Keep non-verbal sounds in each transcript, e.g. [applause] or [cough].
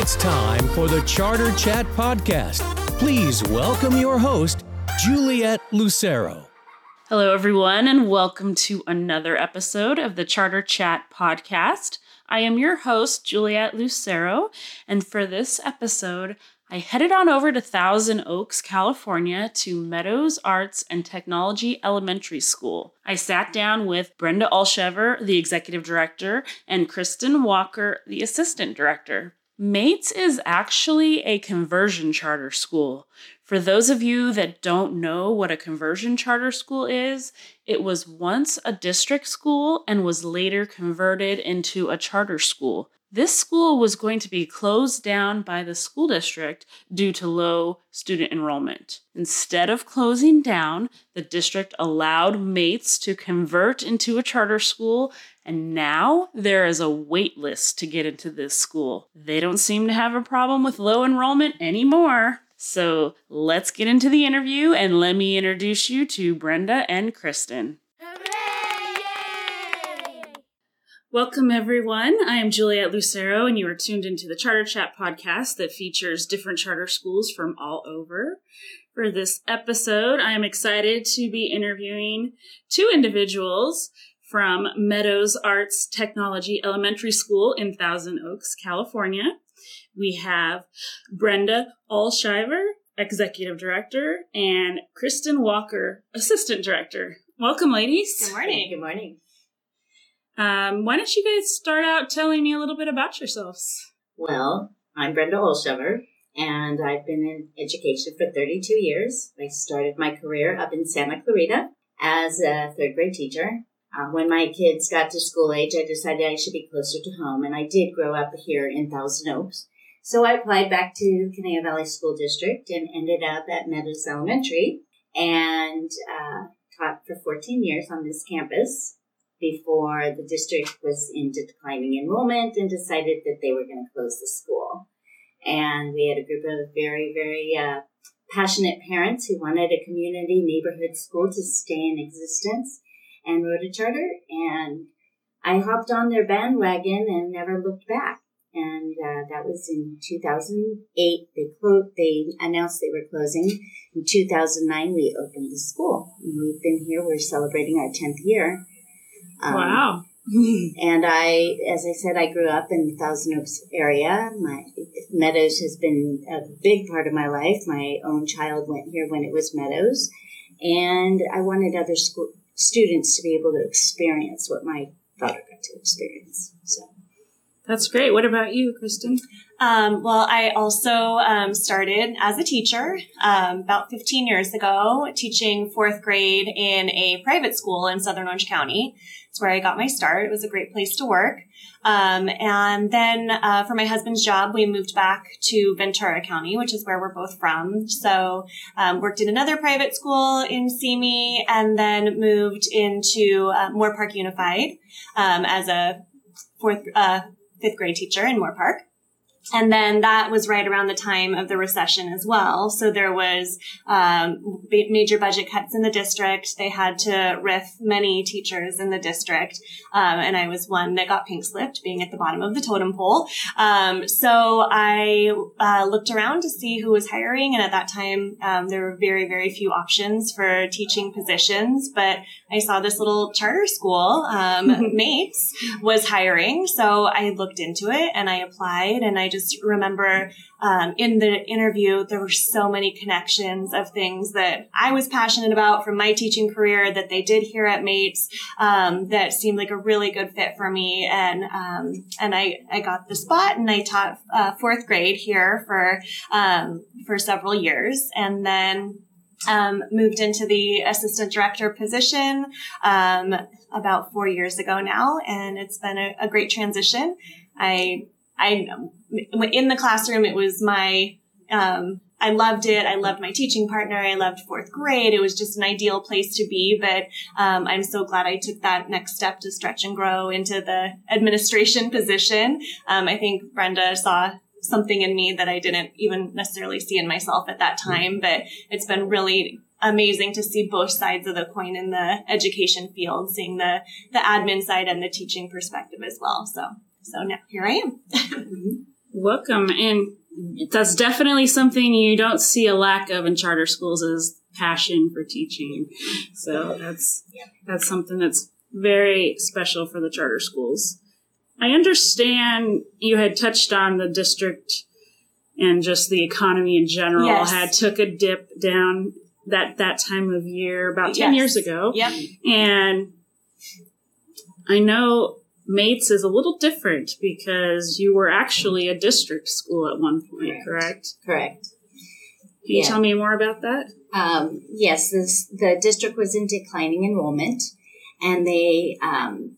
It's time for the Charter Chat Podcast. Please welcome your host, Juliet Lucero. Hello, everyone, and welcome to another episode of the Charter Chat Podcast. I am your host, Juliet Lucero, and for this episode, I headed on over to Thousand Oaks, California to Meadows Arts and Technology Elementary School. I sat down with Brenda Alshever, the executive director, and Kristen Walker, the assistant director. MATES is actually a conversion charter school. For those of you that don't know what a conversion charter school is, it was once a district school and was later converted into a charter school. This school was going to be closed down by the school district due to low student enrollment. Instead of closing down, the district allowed mates to convert into a charter school, and now there is a wait list to get into this school. They don't seem to have a problem with low enrollment anymore. So let's get into the interview and let me introduce you to Brenda and Kristen. Welcome, everyone. I am Juliet Lucero, and you are tuned into the Charter Chat podcast that features different charter schools from all over. For this episode, I am excited to be interviewing two individuals from Meadows Arts Technology Elementary School in Thousand Oaks, California. We have Brenda Alshiver, Executive Director, and Kristen Walker, Assistant Director. Welcome, ladies. Good morning. Good morning. Um, why don't you guys start out telling me a little bit about yourselves? Well, I'm Brenda Olshever, and I've been in education for 32 years. I started my career up in Santa Clarita as a third grade teacher. Uh, when my kids got to school age, I decided I should be closer to home, and I did grow up here in Thousand Oaks. So I applied back to Conejo Valley School District and ended up at Meadows Elementary and uh, taught for 14 years on this campus before the district was into declining enrollment and decided that they were going to close the school. And we had a group of very, very uh, passionate parents who wanted a community neighborhood school to stay in existence and wrote a charter. And I hopped on their bandwagon and never looked back. And uh, that was in 2008. They closed. They announced they were closing. In 2009, we opened the school. And we've been here. We're celebrating our 10th year um, wow. [laughs] and I, as I said, I grew up in the Thousand Oaks area. My Meadows has been a big part of my life. My own child went here when it was Meadows, and I wanted other school students to be able to experience what my daughter got to experience. So. That's great. What about you, Kristen? Um, well, I also um, started as a teacher um, about 15 years ago, teaching fourth grade in a private school in Southern Orange County. It's where I got my start. It was a great place to work. Um, and then uh, for my husband's job, we moved back to Ventura County, which is where we're both from. So um, worked in another private school in Simi, and then moved into uh, Moorpark Unified um, as a fourth uh, fifth grade teacher in Moorpark. And then that was right around the time of the recession as well. So there was um, major budget cuts in the district. They had to riff many teachers in the district, um, and I was one that got pink slipped, being at the bottom of the totem pole. Um, so I uh, looked around to see who was hiring, and at that time um, there were very very few options for teaching positions. But I saw this little charter school, um, [laughs] Mates, was hiring, so I looked into it and I applied, and I just just remember um, in the interview, there were so many connections of things that I was passionate about from my teaching career that they did here at Mates um, that seemed like a really good fit for me. And um, and I, I got the spot and I taught uh, fourth grade here for um, for several years, and then. Um, moved into the assistant director position um, about four years ago now, and it's been a, a great transition. I I in the classroom, it was my, um, I loved it. I loved my teaching partner. I loved fourth grade. It was just an ideal place to be. But um, I'm so glad I took that next step to stretch and grow into the administration [laughs] position. Um, I think Brenda saw something in me that I didn't even necessarily see in myself at that time. But it's been really amazing to see both sides of the coin in the education field, seeing the the admin side and the teaching perspective as well. So so now here I am. [laughs] Welcome. And that's definitely something you don't see a lack of in charter schools is passion for teaching. So that's that's something that's very special for the charter schools. I understand you had touched on the district and just the economy in general Yes. had took a dip down that that time of year about 10 Yes. years ago. Yep. And I know Mates is a little different because you were actually a district school at one point, correct? Correct. Can you Yeah. tell me more about that? Um, yes, this, the district was in declining enrollment, and they um,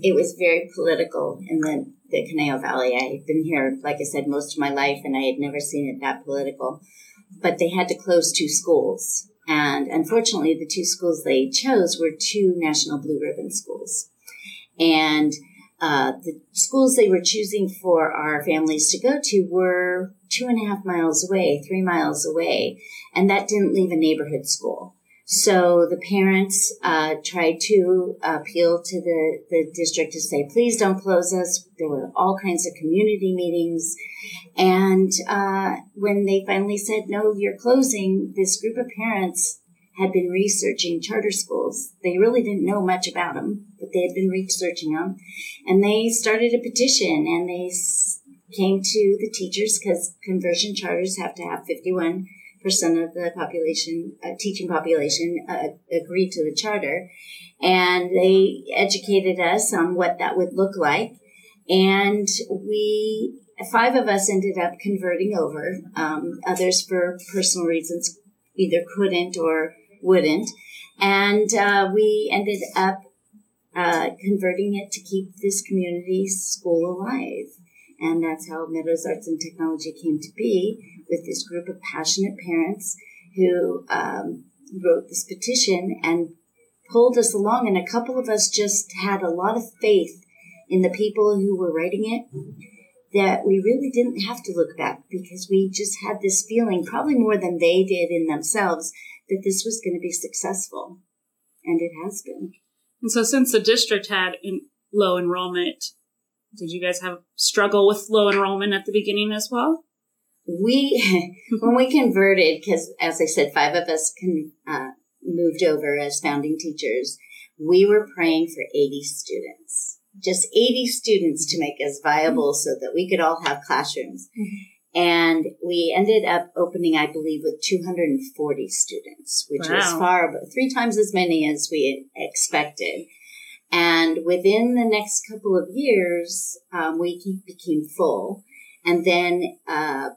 it was very political in the the Conejo Valley. I've been here, like I said, most of my life, and I had never seen it that political. But they had to close two schools, and unfortunately, the two schools they chose were two National Blue Ribbon schools, and uh, the schools they were choosing for our families to go to were two and a half miles away, three miles away and that didn't leave a neighborhood school. So the parents uh, tried to appeal to the, the district to say, please don't close us. There were all kinds of community meetings. And uh, when they finally said, no, you're closing, this group of parents had been researching charter schools. They really didn't know much about them, they had been researching them. And they started a petition and they came to the teachers because conversion charters have to have 51 percent of the population, uh, teaching population, uh, agree to the charter, and they educated us on what that would look like, and we five of us ended up converting over. Um, others for personal reasons either couldn't or wouldn't, and uh, we ended up uh, converting it to keep this community school alive. And that's how Meadows Arts and Technology came to be with this group of passionate parents who um, wrote this petition and pulled us along. And a couple of us just had a lot of faith in the people who were writing it that we really didn't have to look back because we just had this feeling, probably more than they did in themselves, that this was going to be successful. And it has been. And so, since the district had in low enrollment, did you guys have struggle with low enrollment at the beginning as well? we [laughs] when we converted because as i said five of us can, uh, moved over as founding teachers we were praying for 80 students. Just 80 students to make us viable so that we could all have classrooms and we ended up opening i believe with 240 students which was Wow. far three times as many as we expected and within the next couple of years um, we became full and then uh,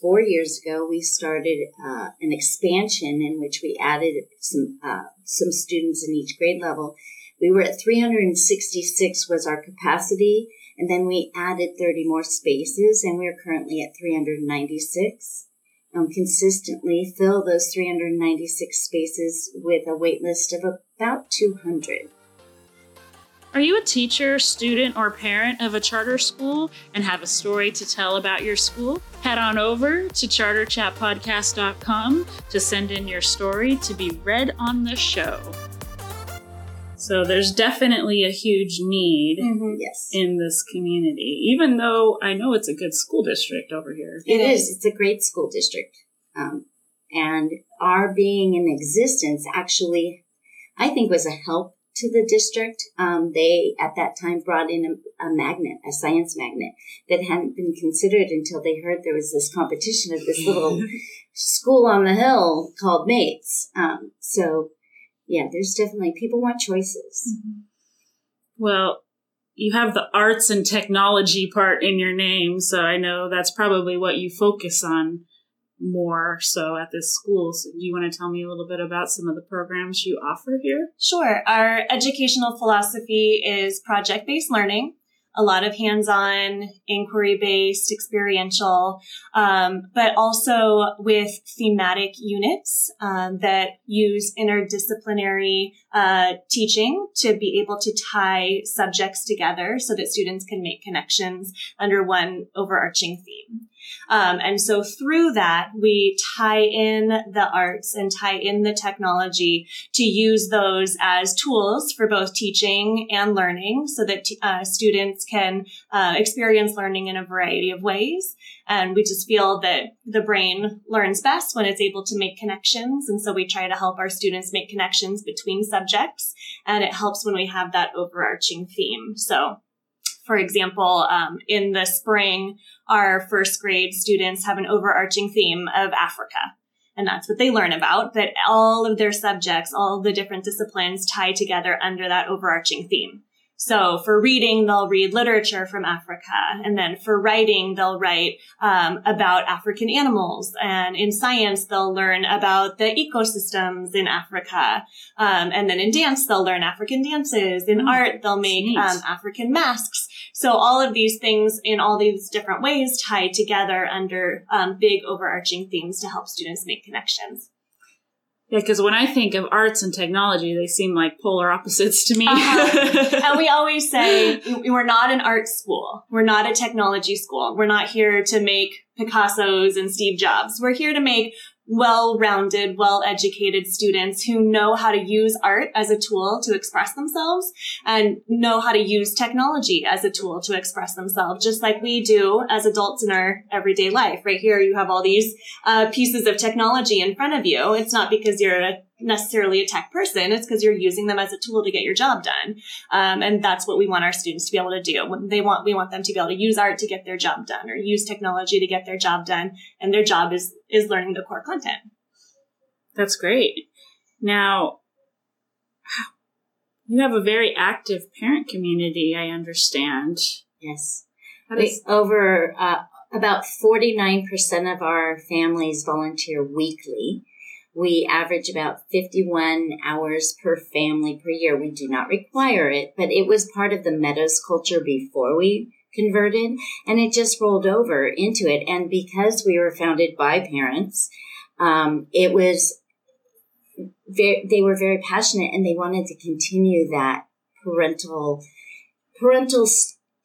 four years ago, we started uh, an expansion in which we added some uh, some students in each grade level. We were at 366 was our capacity, and then we added 30 more spaces, and we're currently at 396. And um, consistently fill those 396 spaces with a wait list of about 200. Are you a teacher, student, or parent of a charter school and have a story to tell about your school? Head on over to charterchatpodcast.com to send in your story to be read on the show. So there's definitely a huge need Yes. in this community, even though I know it's a good school district over here. It is. It's a great school district. Um, and our being in existence actually, I think, was a help to the district. Um, they, at that time, brought in a, a magnet, a science magnet, that hadn't been considered until they heard there was this competition at this little [laughs] school on the hill called Mates. Um, so, yeah, there's definitely, people want choices. Mm-hmm. Well, you have the arts and technology part in your name, so I know that's probably what you focus on more so at this school. So do you want to tell me a little bit about some of the programs you offer here? Sure. Our educational philosophy is project based learning, a lot of hands on, inquiry based, experiential, um, but also with thematic units um, that use interdisciplinary uh, teaching to be able to tie subjects together so that students can make connections under one overarching theme. Um, and so through that, we tie in the arts and tie in the technology to use those as tools for both teaching and learning so that uh, students can uh, experience learning in a variety of ways. And we just feel that the brain learns best when it's able to make connections. And so we try to help our students make connections between subjects. And it helps when we have that overarching theme. So for example, um, in the spring, our first grade students have an overarching theme of Africa. And that's what they learn about, but all of their subjects, all the different disciplines tie together under that overarching theme. So for reading, they'll read literature from Africa. And then for writing, they'll write um, about African animals. And in science, they'll learn about the ecosystems in Africa. Um, and then in dance, they'll learn African dances. In mm, art, they'll make um, African masks. So all of these things in all these different ways tie together under um, big overarching themes to help students make connections. Yeah, because when I think of arts and technology, they seem like polar opposites to me. Uh-huh. [laughs] and we always say we're not an art school. We're not a technology school. We're not here to make Picasso's and Steve Jobs. We're here to make well-rounded, well-educated students who know how to use art as a tool to express themselves and know how to use technology as a tool to express themselves, just like we do as adults in our everyday life. Right here, you have all these uh, pieces of technology in front of you. It's not because you're a necessarily a tech person. It's because you're using them as a tool to get your job done. Um, and that's what we want our students to be able to do. They want, we want them to be able to use art to get their job done or use technology to get their job done. And their job is, is learning the core content. That's great. Now, you have a very active parent community, I understand. Yes. Does- over uh, about 49% of our families volunteer weekly. We average about 51 hours per family per year. We do not require it, but it was part of the Meadows culture before we converted and it just rolled over into it. And because we were founded by parents, um, it was very, they were very passionate and they wanted to continue that parental, parental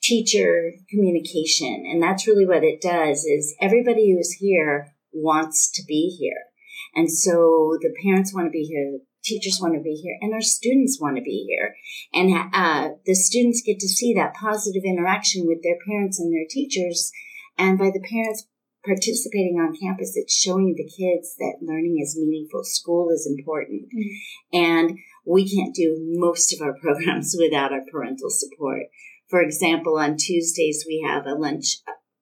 teacher communication. And that's really what it does is everybody who's here wants to be here. And so the parents want to be here, the teachers want to be here, and our students want to be here. And uh, the students get to see that positive interaction with their parents and their teachers. And by the parents participating on campus, it's showing the kids that learning is meaningful, school is important. Mm-hmm. And we can't do most of our [laughs] programs without our parental support. For example, on Tuesdays, we have a lunch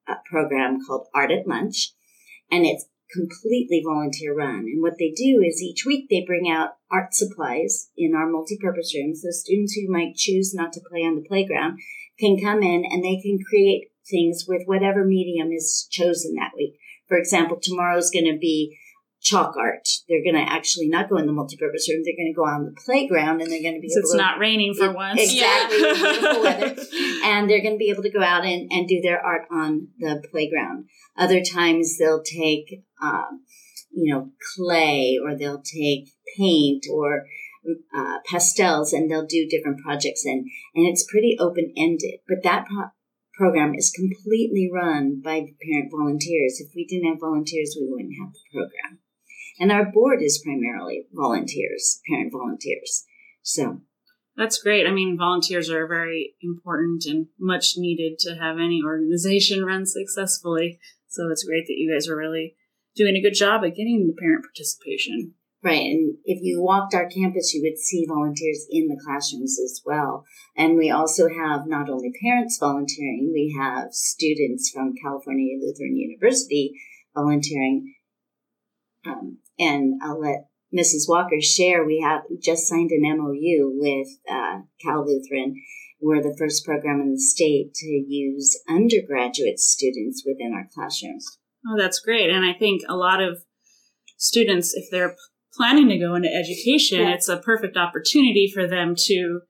uh, program called Art at Lunch, and it's completely volunteer run. And what they do is each week they bring out art supplies in our multi-purpose rooms. So students who might choose not to play on the playground can come in and they can create things with whatever medium is chosen that week. For example, tomorrow's going to be chalk art. They're going to actually not go in the multi-purpose room. They're going to go on the playground and they're going to be so able it's to, not raining for once. Exactly. beautiful weather. [laughs] And they're going to be able to go out and, and do their art on the playground. Other times they'll take, um, you know, clay or they'll take paint or uh, pastels and they'll do different projects and, and it's pretty open-ended. But that pro- program is completely run by parent volunteers. If we didn't have volunteers, we wouldn't have the program. And our board is primarily volunteers, parent volunteers. So that's great. I mean, volunteers are very important and much needed to have any organization [laughs] run successfully. So it's great that you guys are really doing a good job at getting the parent participation. Right. And if you walked our campus, you would see volunteers in the classrooms as well. And we also have not only parents volunteering, we have students from California Lutheran University volunteering. Um, and I'll let Mrs. Walker share. We have just signed an MOU with uh, Cal Lutheran. We're the first program in the state to use undergraduate students within our classrooms. Oh, that's great. And I think a lot of students, if they're planning to go into education, yeah. it's a perfect opportunity for them to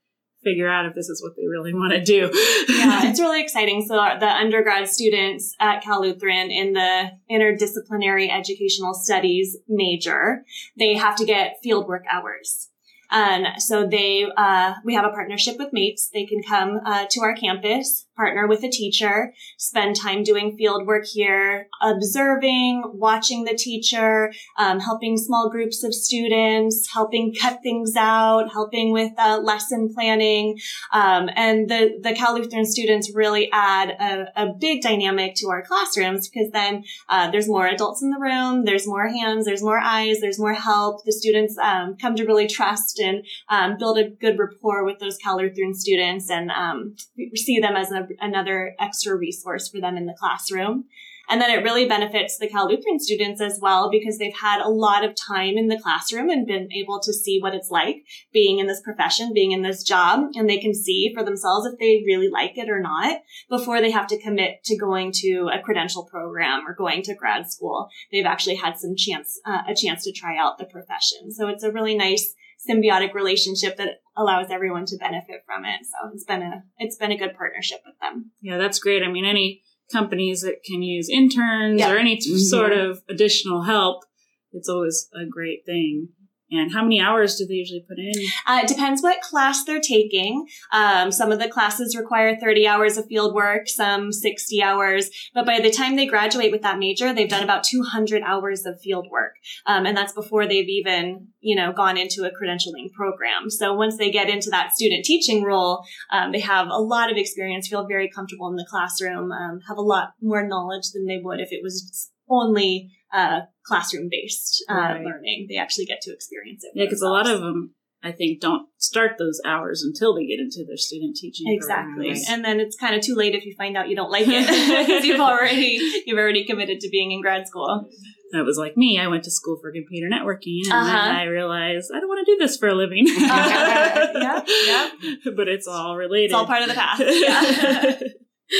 figure out if this is what they really want to do. yeah, [laughs] it's really exciting. So the undergrad students at Cal Lutheran in the interdisciplinary educational studies major, they have to get fieldwork hours. And so they, uh, we have a partnership with Mates. They can come uh, to our campus, partner with a teacher, spend time doing field work here, observing, watching the teacher, um, helping small groups of students, helping cut things out, helping with uh, lesson planning. Um, and the, the Cal Lutheran students really add a, a big dynamic to our classrooms because then uh, there's more adults in the room, there's more hands, there's more eyes, there's more help. The students um, come to really trust and um, build a good rapport with those Cal Lutheran students and um, see them as a, another extra resource for them in the classroom. And then it really benefits the Cal Lutheran students as well because they've had a lot of time in the classroom and been able to see what it's like being in this profession, being in this job, and they can see for themselves if they really like it or not before they have to commit to going to a credential program or going to grad school. They've actually had some chance, uh, a chance to try out the profession. So it's a really nice symbiotic relationship that allows everyone to benefit from it. So it's been a, it's been a good partnership with them. Yeah, that's great. I mean, any companies that can use interns yeah. or any mm-hmm. sort of additional help, it's always a great thing. And how many hours do they usually put in? Uh, it depends what class they're taking. Um, some of the classes require 30 hours of field work, some 60 hours. But by the time they graduate with that major, they've done about 200 hours of field work. Um, and that's before they've even, you know, gone into a credentialing program. So once they get into that student teaching role, um, they have a lot of experience, feel very comfortable in the classroom, um, have a lot more knowledge than they would if it was only uh, classroom based uh, right. learning. They actually get to experience it. Yeah, because a lot of them, I think, don't start those hours until they get into their student teaching. Exactly, programs. and then it's kind of too late if you find out you don't like it [laughs] because you've already you've already committed to being in grad school. That was like me. I went to school for computer networking, and uh-huh. then I realized I don't want to do this for a living. uh, yeah, yeah. But it's all related. It's all part of the path. [laughs] Yeah.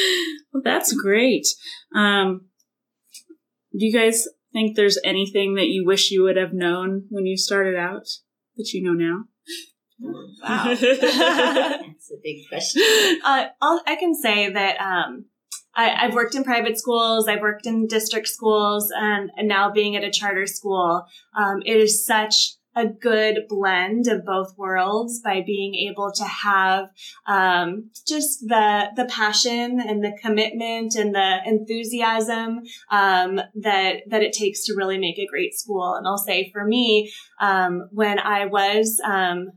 well, that's great. Um, do you guys think there's anything that you wish you would have known when you started out that you know now? Wow. [laughs] That's a big question. Uh, i can say that um, I, have worked in private schools, I've worked in district schools, and, and now being at a charter school, um, it is such a good blend of both worlds by being able to have um, just the the passion and the commitment and the enthusiasm um, that that it takes to really make a great school. And I'll say for me, um, when I was um,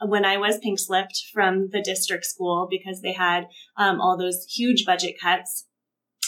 when I was pink slipped from the district school because they had um, all those huge budget cuts.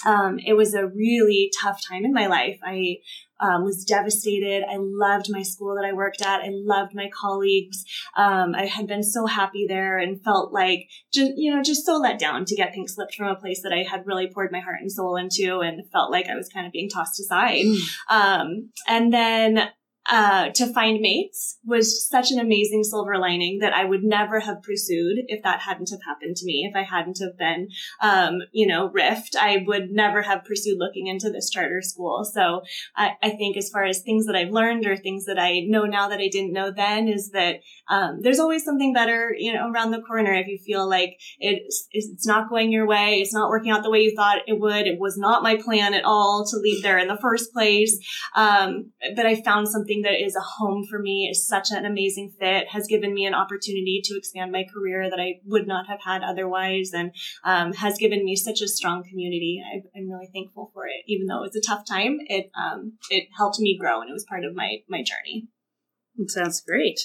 Um, it was a really tough time in my life. I um, was devastated. I loved my school that I worked at. I loved my colleagues. Um, I had been so happy there and felt like just, you know, just so let down to get pink slipped from a place that I had really poured my heart and soul into and felt like I was kind of being tossed aside. Mm. Um, and then uh, to find mates was such an amazing silver lining that I would never have pursued if that hadn't have happened to me. If I hadn't have been, um, you know, rift, I would never have pursued looking into this charter school. So I, I, think as far as things that I've learned or things that I know now that I didn't know then is that um, there's always something better, you know, around the corner. If you feel like it's, it's not going your way, it's not working out the way you thought it would, it was not my plan at all to leave there in the first place. Um, but I found something something that is a home for me, is such an amazing fit, has given me an opportunity to expand my career that I would not have had otherwise, and um, has given me such a strong community. I, am really thankful for it. Even though it was a tough time, it um, it helped me grow, and it was part of my my journey. It sounds great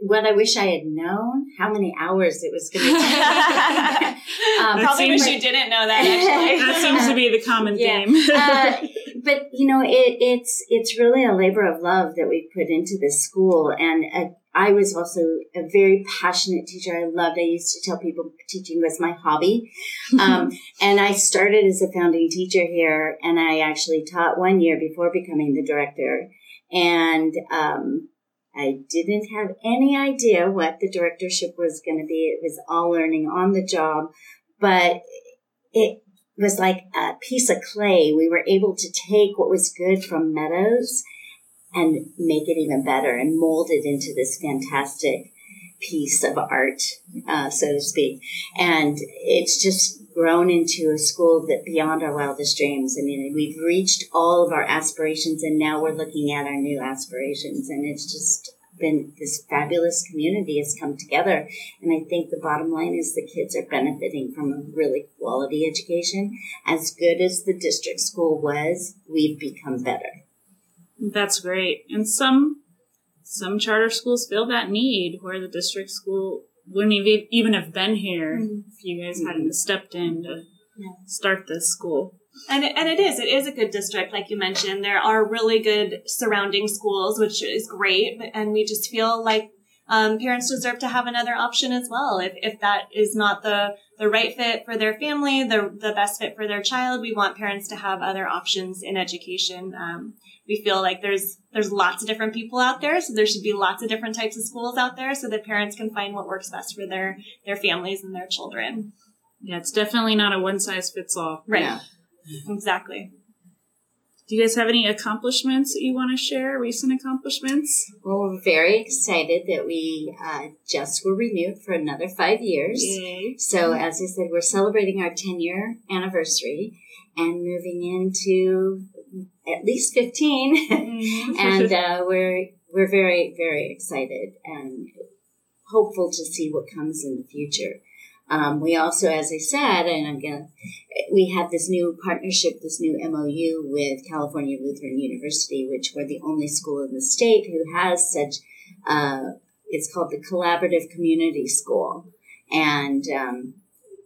what I wish I had known, how many hours it was going to take. [laughs] [laughs] um, probably wish like, you didn't know that. Actually, [laughs] that seems to be the common yeah. theme. uh, but you know, it, it's it's really a labor of love that we put into this school, and uh, I was also a very passionate teacher. I loved. I used to tell people teaching was my hobby, [laughs] um, and I started as a founding teacher here, and I actually taught one year before becoming the director, and. Um, I didn't have any idea what the directorship was going to be. It was all learning on the job, but it was like a piece of clay. We were able to take what was good from Meadows and make it even better and mold it into this fantastic piece of art, uh, so to speak. And it's just grown into a school that beyond our wildest dreams. I mean, we've reached all of our aspirations and now we're looking at our new aspirations and it's just been this fabulous community has come together. And I think the bottom line is the kids are benefiting from a really quality education. As good as the district school was, we've become better. That's great. And some some charter schools fill that need where the district school wouldn't even have been here mm-hmm. if you guys hadn't stepped in to yeah. start this school. And it, and it is it is a good district, like you mentioned. There are really good surrounding schools, which is great, and we just feel like um, parents deserve to have another option as well. If if that is not the the right fit for their family, the the best fit for their child, we want parents to have other options in education. Um, we feel like there's there's lots of different people out there, so there should be lots of different types of schools out there, so that parents can find what works best for their their families and their children. Yeah, it's definitely not a one size fits all. Right. Yeah. Exactly. Do you guys have any accomplishments that you want to share? Recent accomplishments? Well, we're very excited that we uh, just were renewed for another five years. Yay. So, as I said, we're celebrating our 10 year anniversary and moving into at least 15. Mm-hmm. [laughs] [laughs] and uh, we're, we're very, very excited and hopeful to see what comes in the future. Um, we also, as I said, and I'm we have this new partnership, this new MOU with California Lutheran University, which we're the only school in the state who has such. Uh, it's called the Collaborative Community School, and um,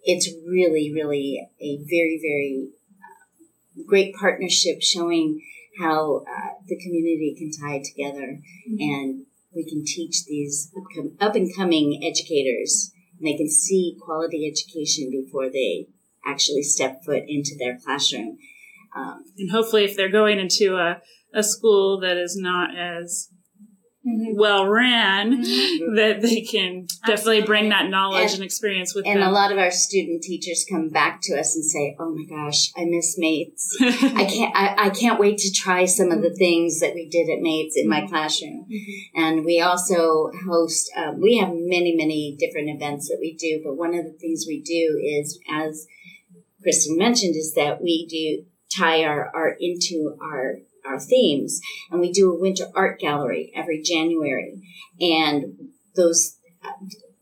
it's really, really a very, very uh, great partnership showing how uh, the community can tie together, mm-hmm. and we can teach these up and coming educators and they can see quality education before they actually step foot into their classroom. Um, and hopefully, if they're going into a, a school that is not as. Well ran mm-hmm. that they can definitely bring that knowledge and, and experience with and them. a lot of our student teachers come back to us and say oh my gosh i miss mates [laughs] i can't I, I, can't wait to try some of the things that we did at mates in my mm-hmm. classroom mm-hmm. and we also host um, we have many many different events that we do but one of the things we do is as kristen mentioned is that we do tie our art into our our themes. And we do a winter art gallery every January. And those,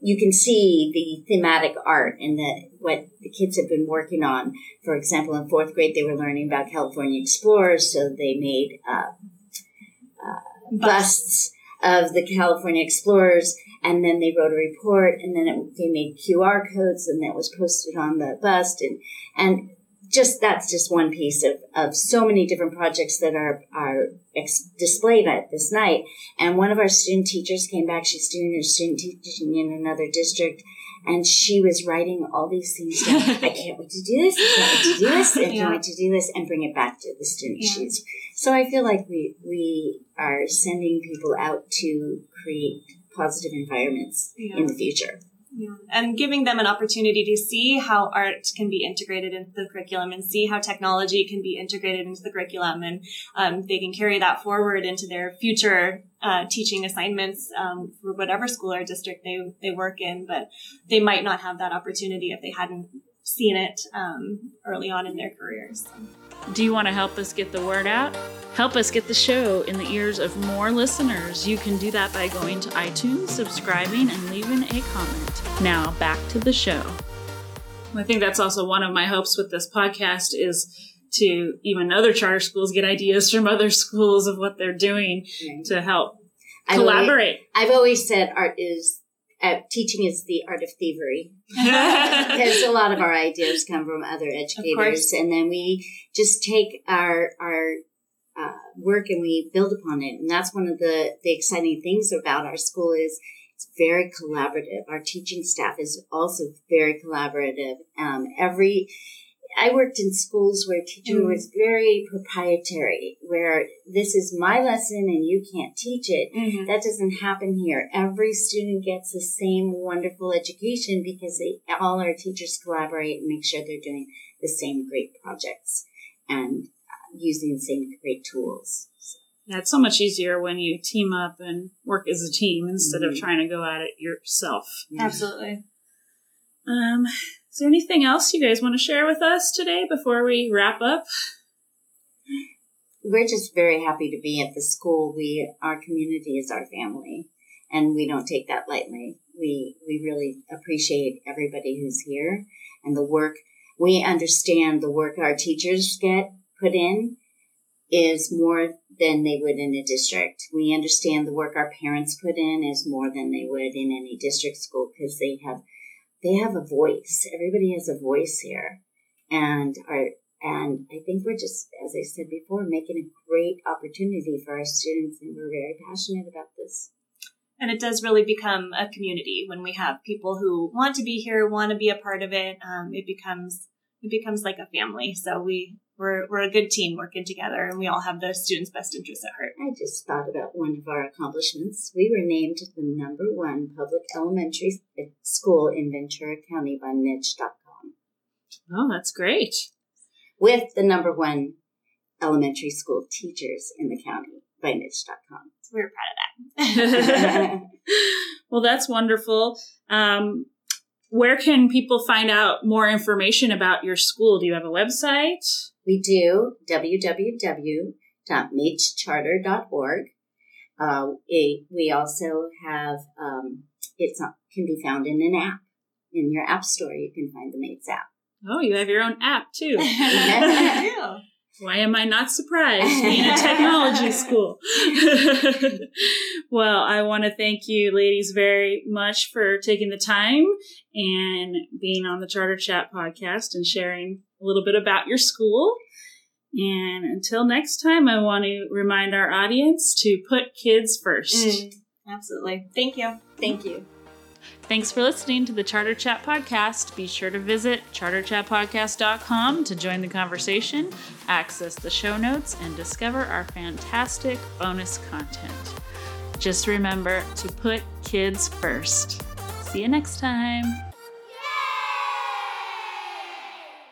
you can see the thematic art and the, what the kids have been working on. For example, in fourth grade, they were learning about California explorers, so they made uh, uh, busts of the California explorers and then they wrote a report and then it, they made QR codes and that was posted on the bust and and just that's just one piece of, of so many different projects that are are ex- displayed at this night. And one of our student teachers came back. She's doing her student teaching in another district, and she was writing all these things down. [laughs] I can't wait to do this. I can't wait to do this. I can't yeah. wait to do this, and bring it back to the student yeah. sheets. So I feel like we we are sending people out to create positive environments yeah. in the future. Yeah. And giving them an opportunity to see how art can be integrated into the curriculum and see how technology can be integrated into the curriculum. And um, they can carry that forward into their future uh, teaching assignments um, for whatever school or district they, they work in. But they might not have that opportunity if they hadn't seen it um, early on in their careers. Do you want to help us get the word out? Help us get the show in the ears of more listeners. You can do that by going to iTunes, subscribing, and leaving a comment. Now, back to the show. I think that's also one of my hopes with this podcast is to even other charter schools get ideas from other schools of what they're doing right. to help I've collaborate. Always, I've always said art is uh, teaching is the art of thievery [laughs] because a lot of our ideas come from other educators, and then we just take our our uh, work and we build upon it. And that's one of the the exciting things about our school is it's very collaborative. Our teaching staff is also very collaborative. Um, every I worked in schools where teaching mm. was very proprietary, where this is my lesson and you can't teach it. Mm-hmm. That doesn't happen here. Every student gets the same wonderful education because they, all our teachers collaborate and make sure they're doing the same great projects and uh, using the same great tools. Yeah, it's so much easier when you team up and work as a team instead mm-hmm. of trying to go at it yourself. Absolutely. Um, is there anything else you guys want to share with us today before we wrap up? We're just very happy to be at the school. We, our community is our family. and we don't take that lightly. We we really appreciate everybody who's here and the work. We understand the work our teachers get put in is more than they would in a district. We understand the work our parents put in is more than they would in any district school because they have they have a voice. Everybody has a voice here, and our and I think we're just, as I said before, making a great opportunity for our students, and we're very passionate about this. And it does really become a community when we have people who want to be here, want to be a part of it. Um, it becomes it becomes like a family. So we we're we're a good team working together, and we all have the students' best interests at heart. I just thought about one of our accomplishments. We were named the number one public elementary school in Ventura County by Niche.com. Oh, that's great with the number one elementary school teachers in the county by niche.com. So we're proud of that. [laughs] [laughs] well, that's wonderful. Um, where can people find out more information about your school? Do you have a website? We do www.matecharter.org. Uh, it, we also have um, it can be found in an app in your app store. You can find the Mates app. Oh, you have your own app too. [laughs] [laughs] Why am I not surprised being a [laughs] technology school? [laughs] well, I want to thank you, ladies, very much for taking the time and being on the Charter Chat podcast and sharing a little bit about your school. And until next time, I want to remind our audience to put kids first. Mm, absolutely. Thank you. Thank you. Thanks for listening to the Charter Chat Podcast. Be sure to visit charterchatpodcast.com to join the conversation, access the show notes, and discover our fantastic bonus content. Just remember to put kids first. See you next time.